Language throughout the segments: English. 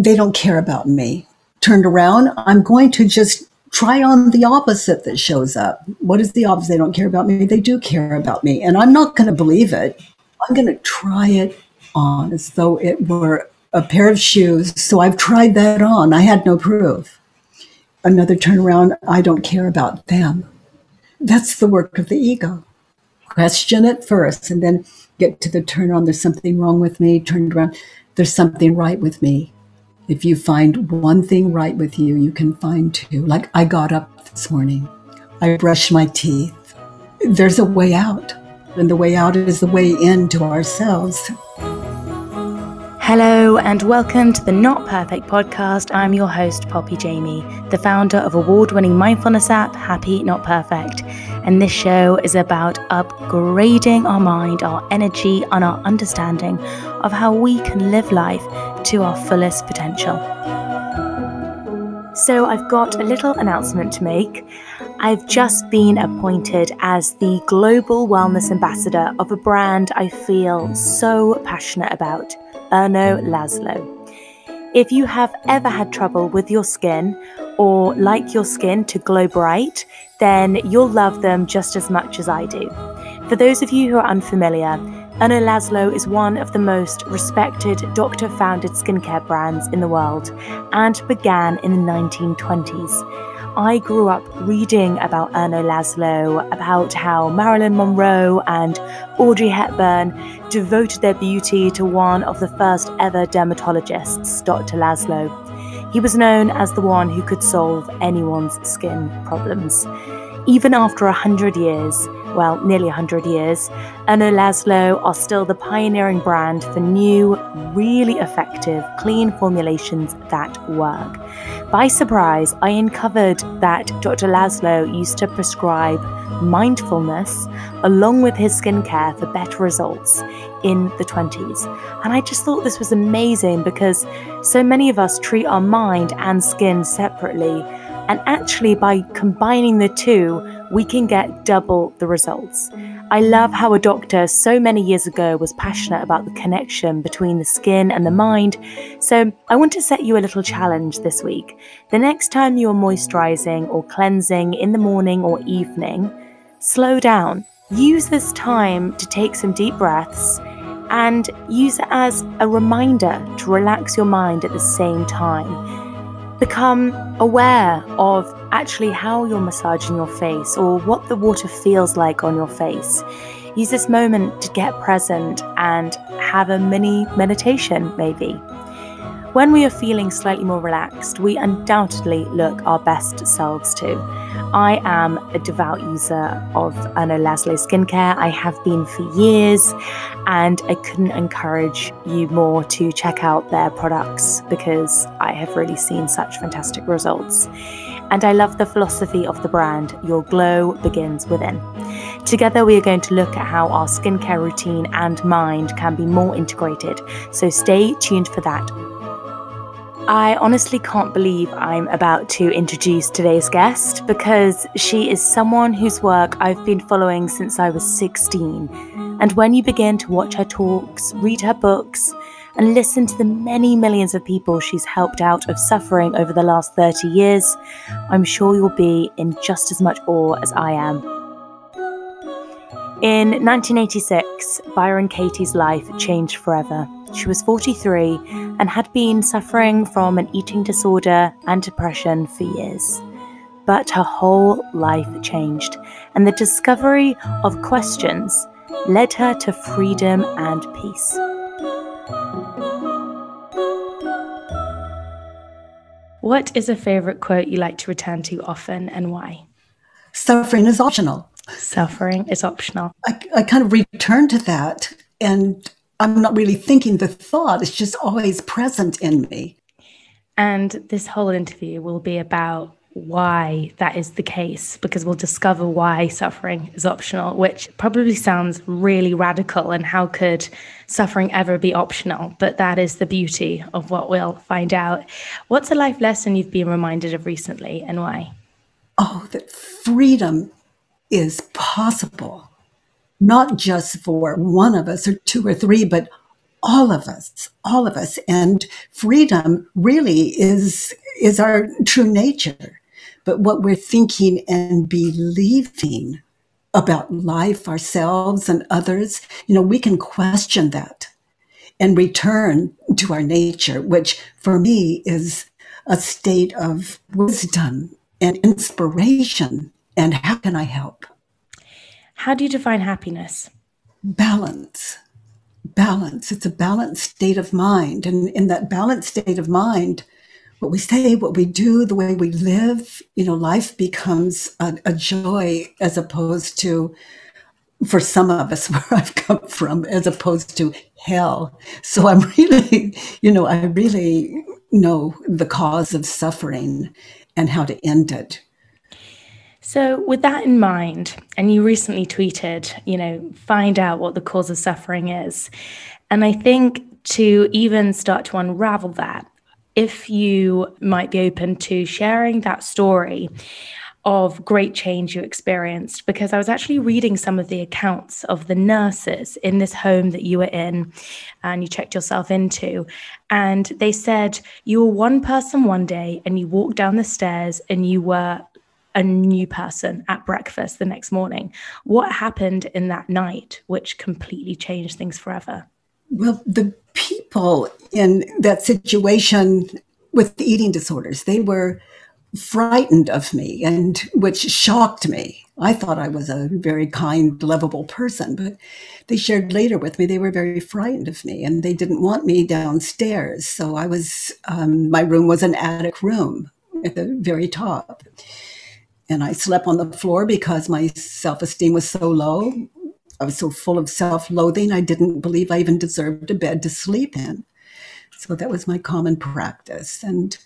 they don't care about me. Turned around, I'm going to just try on the opposite that shows up. What is the opposite? They don't care about me. They do care about me. And I'm not going to believe it. I'm going to try it on as though it were a pair of shoes. So I've tried that on. I had no proof. Another turnaround, I don't care about them. That's the work of the ego. Question it first and then get to the turn on. There's something wrong with me. Turn around. There's something right with me. If you find one thing right with you, you can find two. Like I got up this morning, I brushed my teeth. There's a way out, and the way out is the way into ourselves. Hello, and welcome to the Not Perfect podcast. I'm your host, Poppy Jamie, the founder of award winning mindfulness app Happy Not Perfect. And this show is about upgrading our mind, our energy, and our understanding of how we can live life to our fullest potential. So, I've got a little announcement to make. I've just been appointed as the global wellness ambassador of a brand I feel so passionate about. Erno Laszlo. If you have ever had trouble with your skin or like your skin to glow bright, then you'll love them just as much as I do. For those of you who are unfamiliar, Erno Laszlo is one of the most respected doctor founded skincare brands in the world and began in the 1920s. I grew up reading about Erno Laszlo, about how Marilyn Monroe and Audrey Hepburn devoted their beauty to one of the first ever dermatologists, Dr. Laszlo. He was known as the one who could solve anyone's skin problems. Even after a hundred years, well, nearly 100 years, Erno Laszlo are still the pioneering brand for new, really effective, clean formulations that work. By surprise, I uncovered that Dr. Laszlo used to prescribe mindfulness along with his skincare for better results in the 20s. And I just thought this was amazing because so many of us treat our mind and skin separately. And actually, by combining the two, we can get double the results. I love how a doctor so many years ago was passionate about the connection between the skin and the mind. So I want to set you a little challenge this week. The next time you're moisturizing or cleansing in the morning or evening, slow down. Use this time to take some deep breaths and use it as a reminder to relax your mind at the same time become aware of actually how you're massaging your face or what the water feels like on your face. Use this moment to get present and have a mini meditation, maybe. When we are feeling slightly more relaxed, we undoubtedly look our best selves too. I am a devout user of Erno Laszlo skincare. I have been for years, and I couldn't encourage you more to check out their products because I have really seen such fantastic results. And I love the philosophy of the brand Your glow begins within. Together, we are going to look at how our skincare routine and mind can be more integrated. So stay tuned for that I honestly can't believe I'm about to introduce today's guest because she is someone whose work I've been following since I was 16. And when you begin to watch her talks, read her books, and listen to the many millions of people she's helped out of suffering over the last 30 years, I'm sure you'll be in just as much awe as I am. In 1986, Byron Katie's life changed forever. She was 43 and had been suffering from an eating disorder and depression for years. But her whole life changed, and the discovery of questions led her to freedom and peace. What is a favorite quote you like to return to often and why? Suffering is optional. Suffering is optional. I, I kind of return to that and I'm not really thinking the thought, it's just always present in me. And this whole interview will be about why that is the case, because we'll discover why suffering is optional, which probably sounds really radical. And how could suffering ever be optional? But that is the beauty of what we'll find out. What's a life lesson you've been reminded of recently and why? Oh, that freedom is possible not just for one of us or two or three, but all of us, all of us. And freedom really is, is our true nature. But what we're thinking and believing about life, ourselves, and others, you know, we can question that and return to our nature, which for me is a state of wisdom and inspiration. And how can I help? How do you define happiness? Balance. Balance. It's a balanced state of mind. And in that balanced state of mind, what we say, what we do, the way we live, you know, life becomes a, a joy as opposed to, for some of us, where I've come from, as opposed to hell. So I'm really, you know, I really know the cause of suffering and how to end it. So, with that in mind, and you recently tweeted, you know, find out what the cause of suffering is. And I think to even start to unravel that, if you might be open to sharing that story of great change you experienced because I was actually reading some of the accounts of the nurses in this home that you were in and you checked yourself into. And they said you were one person one day and you walked down the stairs and you were a new person at breakfast the next morning. What happened in that night which completely changed things forever? Well, the people in that situation with the eating disorders, they were frightened of me and which shocked me. I thought I was a very kind, lovable person, but they shared later with me they were very frightened of me and they didn't want me downstairs. So I was, um, my room was an attic room at the very top. And I slept on the floor because my self esteem was so low. I was so full of self loathing, I didn't believe I even deserved a bed to sleep in. So that was my common practice. And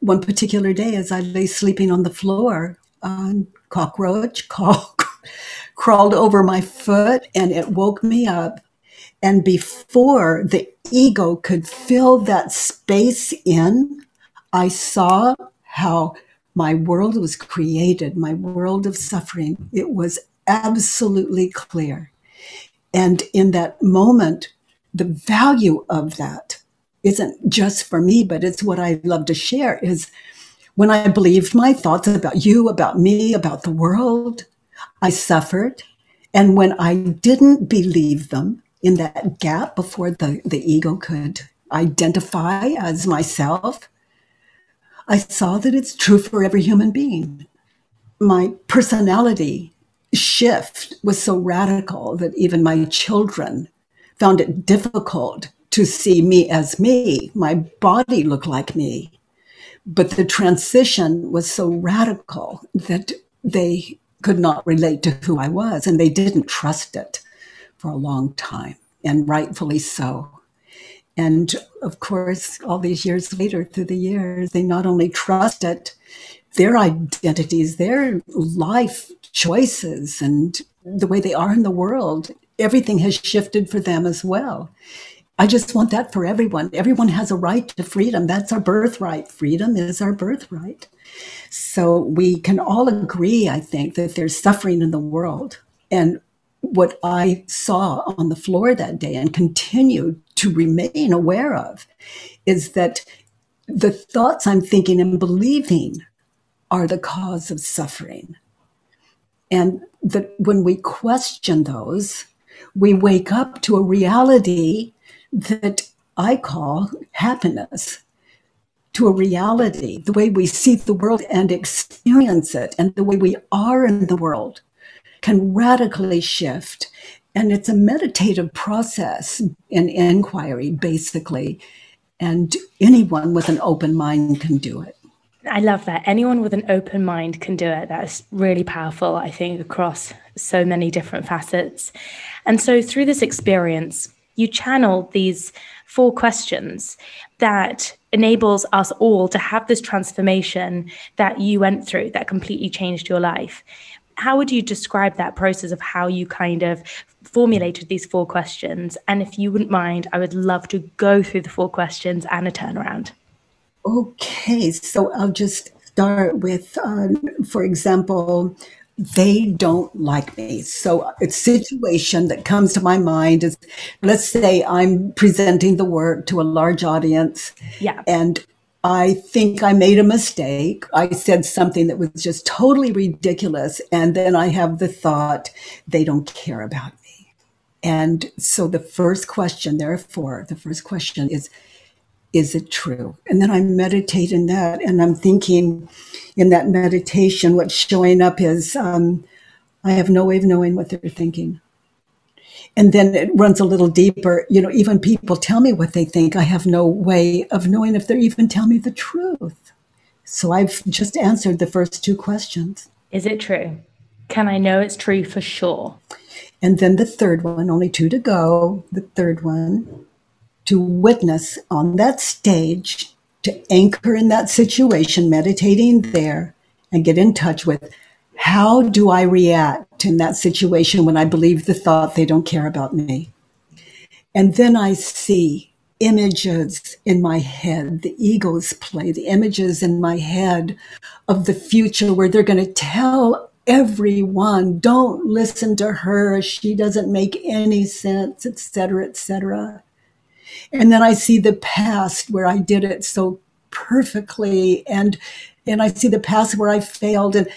one particular day, as I lay sleeping on the floor, a cockroach crawled over my foot and it woke me up. And before the ego could fill that space in, I saw how my world was created, my world of suffering. It was absolutely clear. And in that moment, the value of that isn't just for me, but it's what I love to share is when I believed my thoughts about you, about me, about the world, I suffered. And when I didn't believe them in that gap before the, the ego could identify as myself, I saw that it's true for every human being. My personality shift was so radical that even my children found it difficult to see me as me. My body looked like me. But the transition was so radical that they could not relate to who I was and they didn't trust it for a long time, and rightfully so. And of course, all these years later, through the years, they not only trust it, their identities, their life choices, and the way they are in the world, everything has shifted for them as well. I just want that for everyone. Everyone has a right to freedom. That's our birthright. Freedom is our birthright. So we can all agree, I think, that there's suffering in the world. And what I saw on the floor that day and continue to remain aware of is that the thoughts I'm thinking and believing are the cause of suffering. And that when we question those, we wake up to a reality that I call happiness to a reality, the way we see the world and experience it, and the way we are in the world can radically shift. And it's a meditative process in inquiry, basically. And anyone with an open mind can do it. I love that. Anyone with an open mind can do it. That's really powerful, I think, across so many different facets. And so, through this experience, you channel these four questions that enables us all to have this transformation that you went through that completely changed your life how would you describe that process of how you kind of formulated these four questions and if you wouldn't mind i would love to go through the four questions and a turnaround okay so i'll just start with um, for example they don't like me. So a situation that comes to my mind is let's say I'm presenting the work to a large audience. Yeah. And I think I made a mistake. I said something that was just totally ridiculous. And then I have the thought, they don't care about me. And so the first question, therefore, the first question is, is it true? And then I meditate in that, and I'm thinking in that meditation, what's showing up is um, I have no way of knowing what they're thinking. And then it runs a little deeper. You know, even people tell me what they think. I have no way of knowing if they're even telling me the truth. So I've just answered the first two questions. Is it true? Can I know it's true for sure? And then the third one, only two to go. The third one to witness on that stage, to anchor in that situation, meditating there, and get in touch with how do I react in that situation when I believe the thought they don't care about me? And then I see images in my head, the egos play, the images in my head of the future where they're going to tell everyone, don't listen to her, she doesn't make any sense, etc., etc. And then I see the past where I did it so perfectly. And and I see the past where I failed. And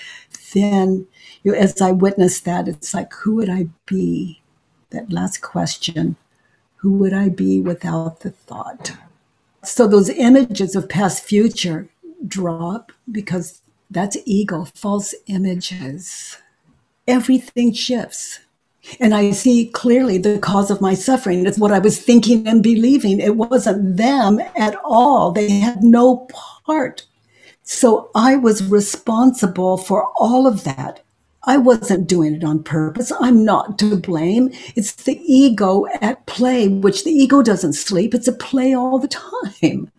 then you know, as I witness that it's like who would I be? That last question who would I be without the thought? So those images of past future drop because that's ego false images. Everything shifts and I see clearly the cause of my suffering. It's what I was thinking and believing. It wasn't them at all. They had no part. So I was responsible for all of that. I wasn't doing it on purpose. I'm not to blame. It's the ego at play, which the ego doesn't sleep. It's a play all the time.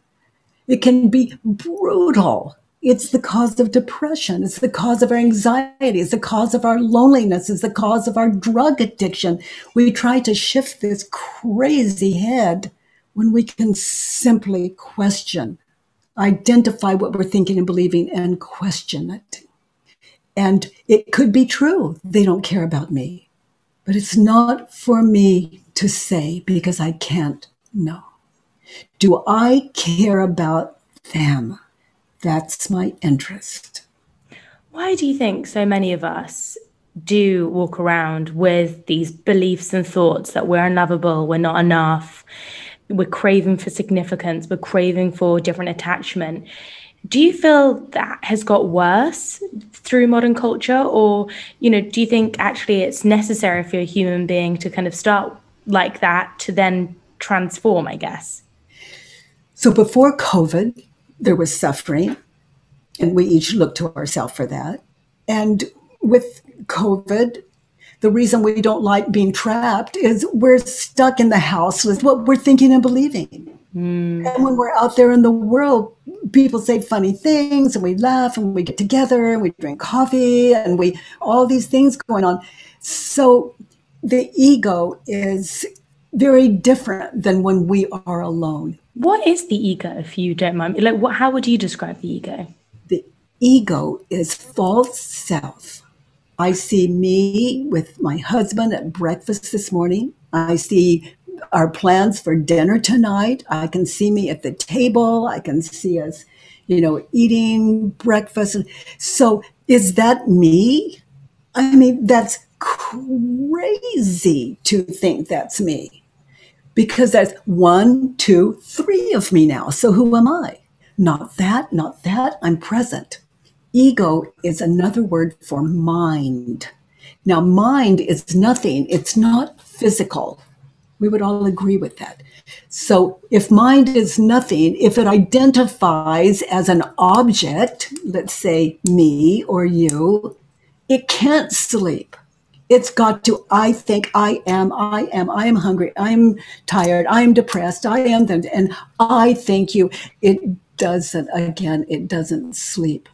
It can be brutal. It's the cause of depression. It's the cause of our anxiety. It's the cause of our loneliness. It's the cause of our drug addiction. We try to shift this crazy head when we can simply question, identify what we're thinking and believing, and question it. And it could be true. They don't care about me. But it's not for me to say because I can't know. Do I care about them? That's my interest. Why do you think so many of us do walk around with these beliefs and thoughts that we're unlovable, we're not enough, we're craving for significance, we're craving for different attachment? Do you feel that has got worse through modern culture? Or, you know, do you think actually it's necessary for a human being to kind of start like that to then transform, I guess? So before COVID, there was suffering, and we each looked to ourselves for that. And with COVID, the reason we don't like being trapped is we're stuck in the house with what we're thinking and believing. Mm. And when we're out there in the world, people say funny things and we laugh and we get together and we drink coffee and we all these things going on. So the ego is very different than when we are alone. What is the ego, if you don't mind? Like, what, how would you describe the ego? The ego is false self. I see me with my husband at breakfast this morning. I see our plans for dinner tonight. I can see me at the table. I can see us, you know, eating breakfast. So is that me? I mean, that's crazy to think that's me because there's one, two, three of me now. So who am I? Not that, not that. I'm present. Ego is another word for mind. Now, mind is nothing, it's not physical. We would all agree with that. So, if mind is nothing, if it identifies as an object, let's say me or you, it can't sleep. It's got to, I think I am, I am, I am hungry, I'm tired, I'm depressed, I am, and I thank you. It doesn't, again, it doesn't sleep.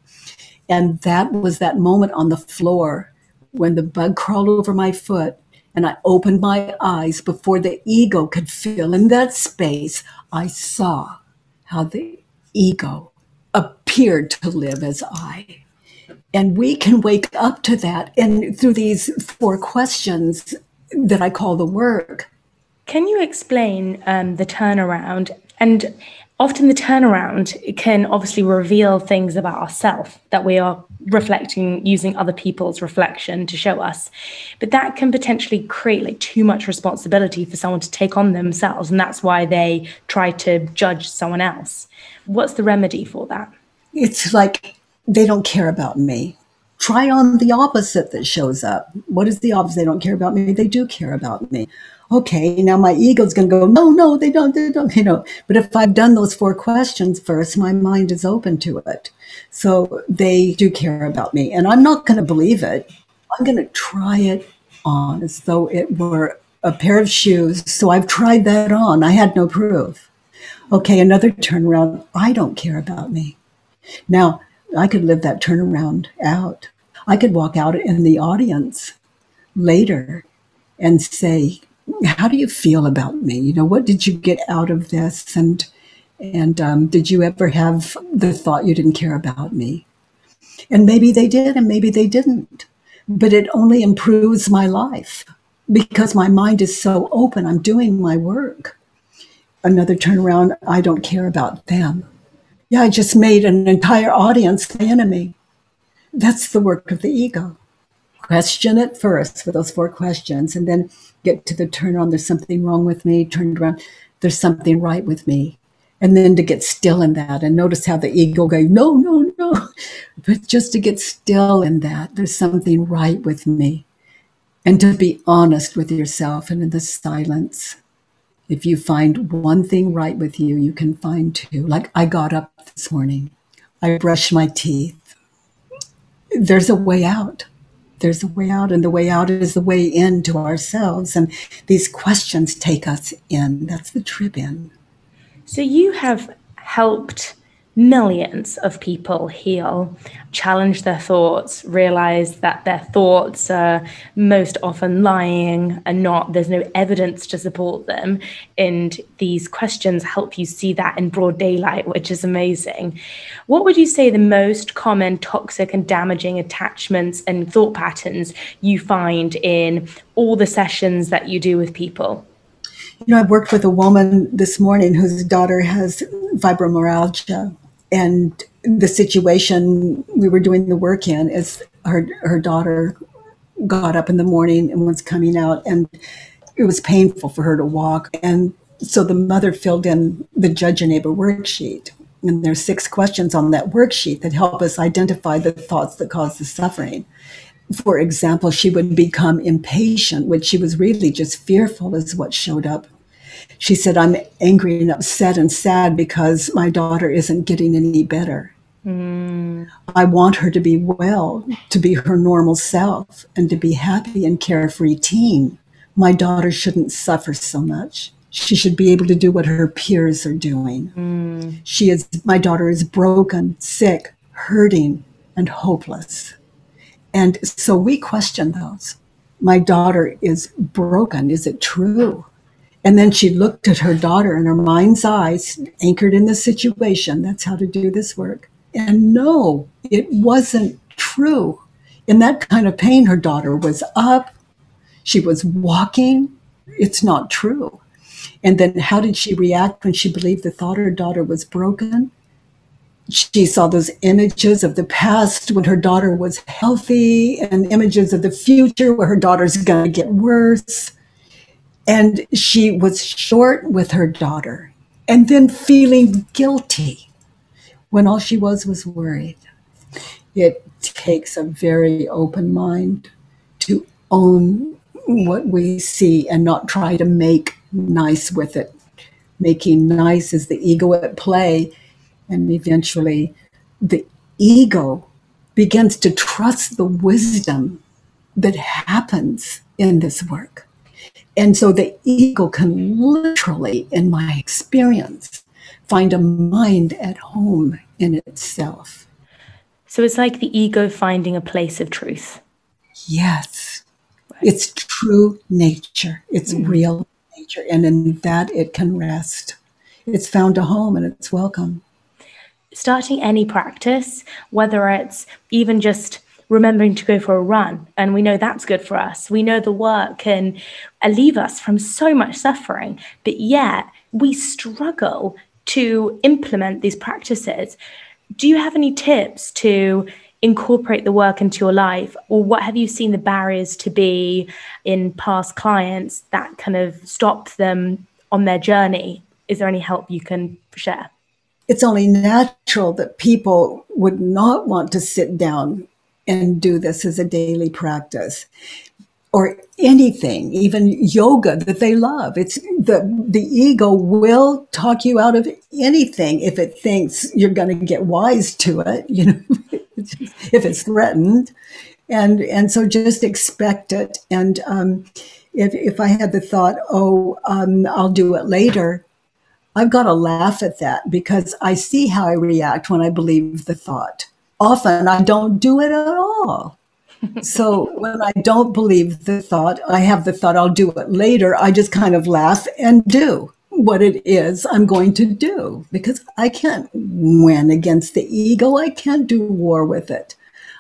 And that was that moment on the floor when the bug crawled over my foot and I opened my eyes before the ego could fill in that space. I saw how the ego appeared to live as I. And we can wake up to that. And through these four questions that I call the work. Can you explain um, the turnaround? And often the turnaround can obviously reveal things about ourselves that we are reflecting using other people's reflection to show us but that can potentially create like too much responsibility for someone to take on themselves and that's why they try to judge someone else what's the remedy for that it's like they don't care about me try on the opposite that shows up what is the opposite they don't care about me they do care about me okay, now my ego's going to go, no, no, they don't, they don't, you know. But if I've done those four questions first, my mind is open to it. So they do care about me. And I'm not going to believe it. I'm going to try it on as though it were a pair of shoes. So I've tried that on. I had no proof. Okay, another turnaround. I don't care about me. Now, I could live that turnaround out. I could walk out in the audience later and say, how do you feel about me? You know, what did you get out of this? And and um, did you ever have the thought you didn't care about me? And maybe they did, and maybe they didn't. But it only improves my life because my mind is so open. I'm doing my work. Another turnaround, I don't care about them. Yeah, I just made an entire audience my enemy. That's the work of the ego. Question it first for those four questions, and then get to the turn on, there's something wrong with me, turned around, there's something right with me. And then to get still in that and notice how the ego goes, no, no, no. But just to get still in that, there's something right with me. And to be honest with yourself and in the silence. If you find one thing right with you, you can find two. Like I got up this morning, I brushed my teeth. There's a way out there's a way out, and the way out is the way in to ourselves. And these questions take us in. That's the trip in. So you have helped millions of people heal, challenge their thoughts, realize that their thoughts are most often lying and not, there's no evidence to support them. And these questions help you see that in broad daylight, which is amazing. What would you say the most common toxic and damaging attachments and thought patterns you find in all the sessions that you do with people? You know, I worked with a woman this morning whose daughter has fibromyalgia and the situation we were doing the work in is her her daughter got up in the morning and was coming out and it was painful for her to walk. And so the mother filled in the judge your neighbor worksheet. And there's six questions on that worksheet that help us identify the thoughts that cause the suffering. For example she would become impatient which she was really just fearful is what showed up she said, I'm angry and upset and sad because my daughter isn't getting any better. Mm. I want her to be well, to be her normal self, and to be happy and carefree teen. My daughter shouldn't suffer so much. She should be able to do what her peers are doing. Mm. She is, my daughter is broken, sick, hurting, and hopeless. And so we question those. My daughter is broken. Is it true? And then she looked at her daughter in her mind's eyes, anchored in the situation. That's how to do this work. And no, it wasn't true. In that kind of pain, her daughter was up, she was walking. It's not true. And then how did she react when she believed the thought her daughter was broken? She saw those images of the past when her daughter was healthy and images of the future where her daughter's going to get worse. And she was short with her daughter and then feeling guilty when all she was was worried. It takes a very open mind to own what we see and not try to make nice with it. Making nice is the ego at play, and eventually the ego begins to trust the wisdom that happens in this work. And so the ego can literally, in my experience, find a mind at home in itself. So it's like the ego finding a place of truth. Yes. Right. It's true nature, it's mm real nature. And in that, it can rest. It's found a home and it's welcome. starting any practice, whether it's even just remembering to go for a run, and we know that's good for us. We know the work can alleviate us from so much suffering, but yet we struggle to implement these practices. Do you have any tips to incorporate the work into your life? Or what have you seen the barriers to be in past clients that kind of stop them on their journey? Is there any help you can share? It's only natural that people would not want to sit down and do this as a daily practice or anything, even yoga that they love. It's the, the ego will talk you out of anything if it thinks you're going to get wise to it, you know, if it's threatened. And, and so just expect it. And, um, if, if I had the thought, oh, um, I'll do it later, I've got to laugh at that because I see how I react when I believe the thought. Often I don't do it at all. so when I don't believe the thought, I have the thought I'll do it later. I just kind of laugh and do what it is I'm going to do because I can't win against the ego. I can't do war with it.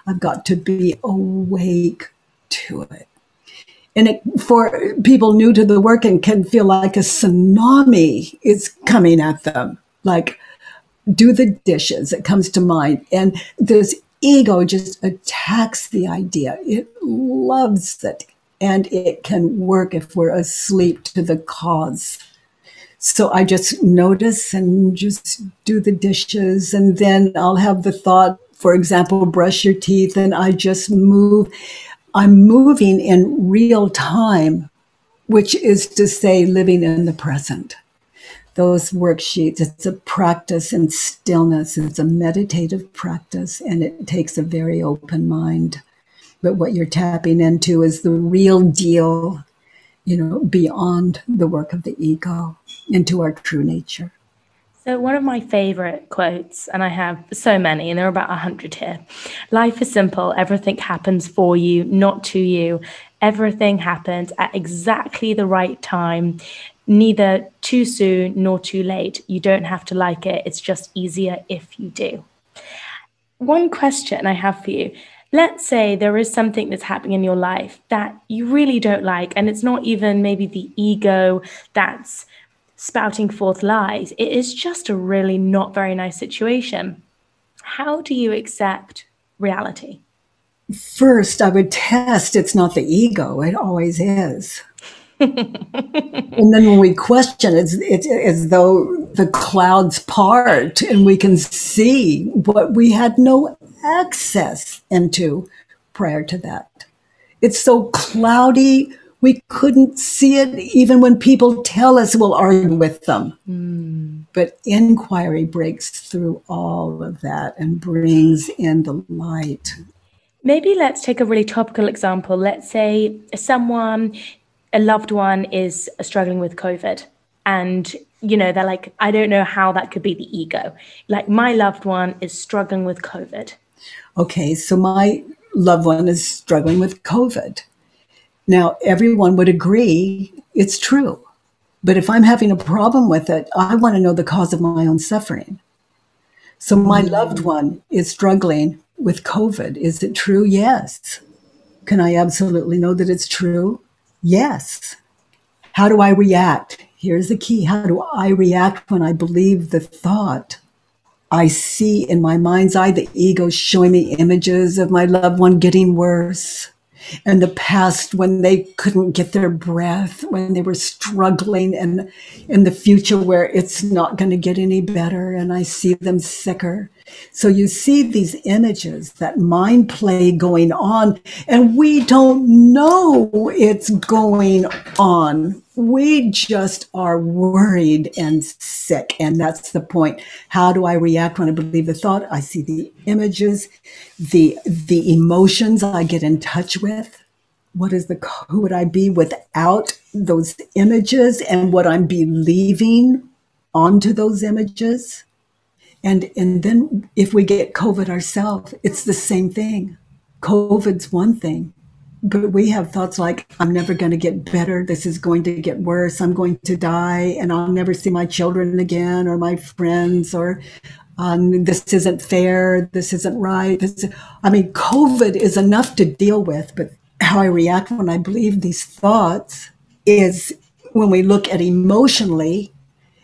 I've got to be awake to it and it, for people new to the work and can feel like a tsunami is coming at them like do the dishes it comes to mind. And this ego just attacks the idea. It loves it. And it can work if we're asleep to the cause. So i just notice and just do the dishes. And then i'll have the thought for example brush your teeth and i just move. I'm moving in real time, which is to say, living in the present. Those worksheets, it's a practice in stillness, it's a meditative practice, and it takes a very open mind. But what you're tapping into is the real deal, you know, beyond the work of the ego, into our true nature. So, one of my favorite quotes, and I have so many, and there are about a hundred here life is simple. Everything happens for you, not to you. Everything happens at exactly the right time, neither too soon nor too late. You don't have to like it, it's just easier if you do. One question I have for you let's say there is something that's happening in your life that you really don't like, and it's not even maybe the ego that's spouting forth lies. It is just a really not very nice situation. How do you accept reality? First, I would test it's not the ego, it always is. and then when we question, it's, it's as though the clouds part and we can see what we had no access into prior to that. It's so cloudy, we couldn't see it even when people tell us we'll argue with them. Mm. But inquiry breaks through all of that and brings in the light. Maybe let's take a really topical example. Let's say someone, a loved one, is struggling with COVID. And, you know, they're like, I don't know how that could be the ego. Like, my loved one is struggling with COVID. Okay, so my loved one is struggling with COVID now, everyone would agree it's true. But if I'm having a problem with it, I want to know the cause of my own suffering. So my mm. loved one is struggling with COVID. Is it true? Yes. Can I absolutely know that it's true? Yes. How do I react? Here's the key. How do I react when I believe the thought? I see in my mind's eye the ego showing me images of my loved one getting worse and the past when they couldn't get their breath, when they were struggling, and in the future where it's not going to get any better, and I see them sicker. So you see these images, that mind play going on, and we don't know it's going on. We just are worried and sick. And that's the point. How do I react when I believe the thought? I see the images, the, the emotions I get in touch with. What is the, who would I be without those images and what I'm believing onto those images? And, and then if we get COVID ourselves, it's the same thing. COVID's one thing, but we have thoughts like, I'm never going to get better. This is going to get worse. I'm going to die and I'll never see my children again or my friends or Um, this isn't fair. This isn't right. This, I mean, COVID is enough to deal with, but how I react when I believe these thoughts is when we look at emotionally,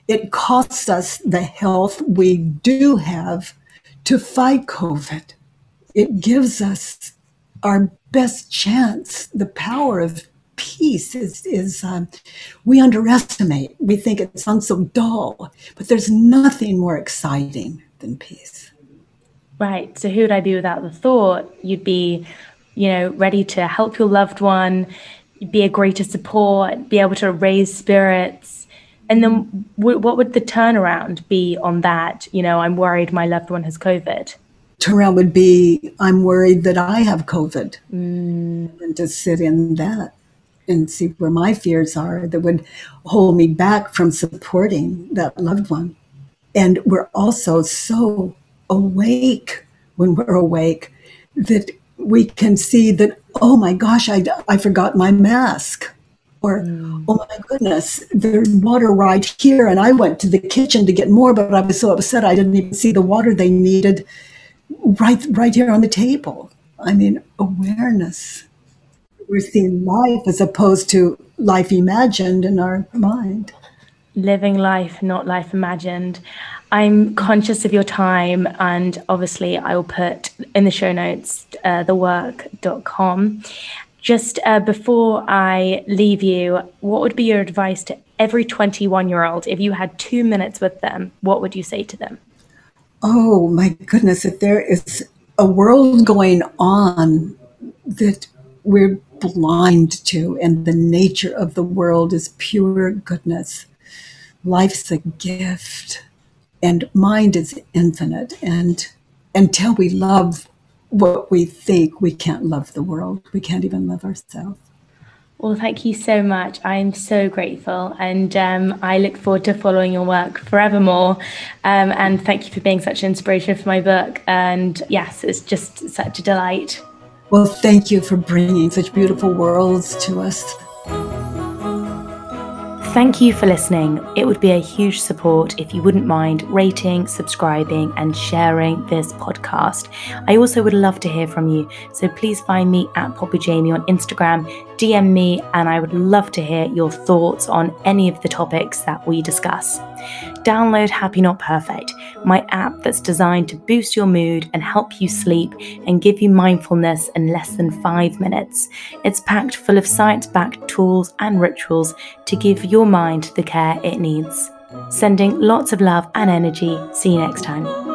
it costs us the health we do have to fight COVID. It gives us our best chance. The power of peace is, is um, we underestimate. We think it sounds so dull, but there's nothing more exciting than peace. Right. So who would I be without the thought? You'd be, you know, ready to help your loved one, be a greater support, be able to raise spirits. And then w- what would the turnaround be on that? You know, I'm worried my loved one has COVID turnaround would be I'm worried that I have COVID. Mm. And to sit in that and see where my fears are that would hold me back from supporting that loved one. And we're also so awake when we're awake that we can see that, oh my gosh, I, I forgot my mask. Or, mm. oh my goodness, there's water right here. And I went to the kitchen to get more, but I was so upset I didn't even see the water they needed right right here on the table. I mean, awareness. We're seeing life as opposed to life imagined in our mind. Living life, not life imagined. I'm conscious of your time, and obviously, I will put in the show notes uh, thework.com. Just uh, before I leave you, what would be your advice to every 21 year old? If you had two minutes with them, what would you say to them? oh my goodness, if there is a world going on that we're blind to, and the nature of the world is pure goodness. Life's a gift, and mind is infinite. And until we love what we think, we can't love the world. We can't even love ourselves. Well, thank you so much. I'm so grateful, and um, I look forward to following your work forevermore. Um, and thank you for being such an inspiration for my book. And yes, it's just such a delight. Well, thank you for bringing such beautiful worlds to us. Thank you for listening. It would be a huge support if you wouldn't mind rating, subscribing, and sharing this podcast. I also would love to hear from you, so please find me at Poppy Jamie on Instagram, DM me, and I would love to hear your thoughts on any of the topics that we discuss. Download Happy Not Perfect, my app that's designed to boost your mood and help you sleep and give you mindfulness in less than five minutes. It's packed full of science backed tools and rituals to give your mind the care it needs. Sending lots of love and energy. See you next time.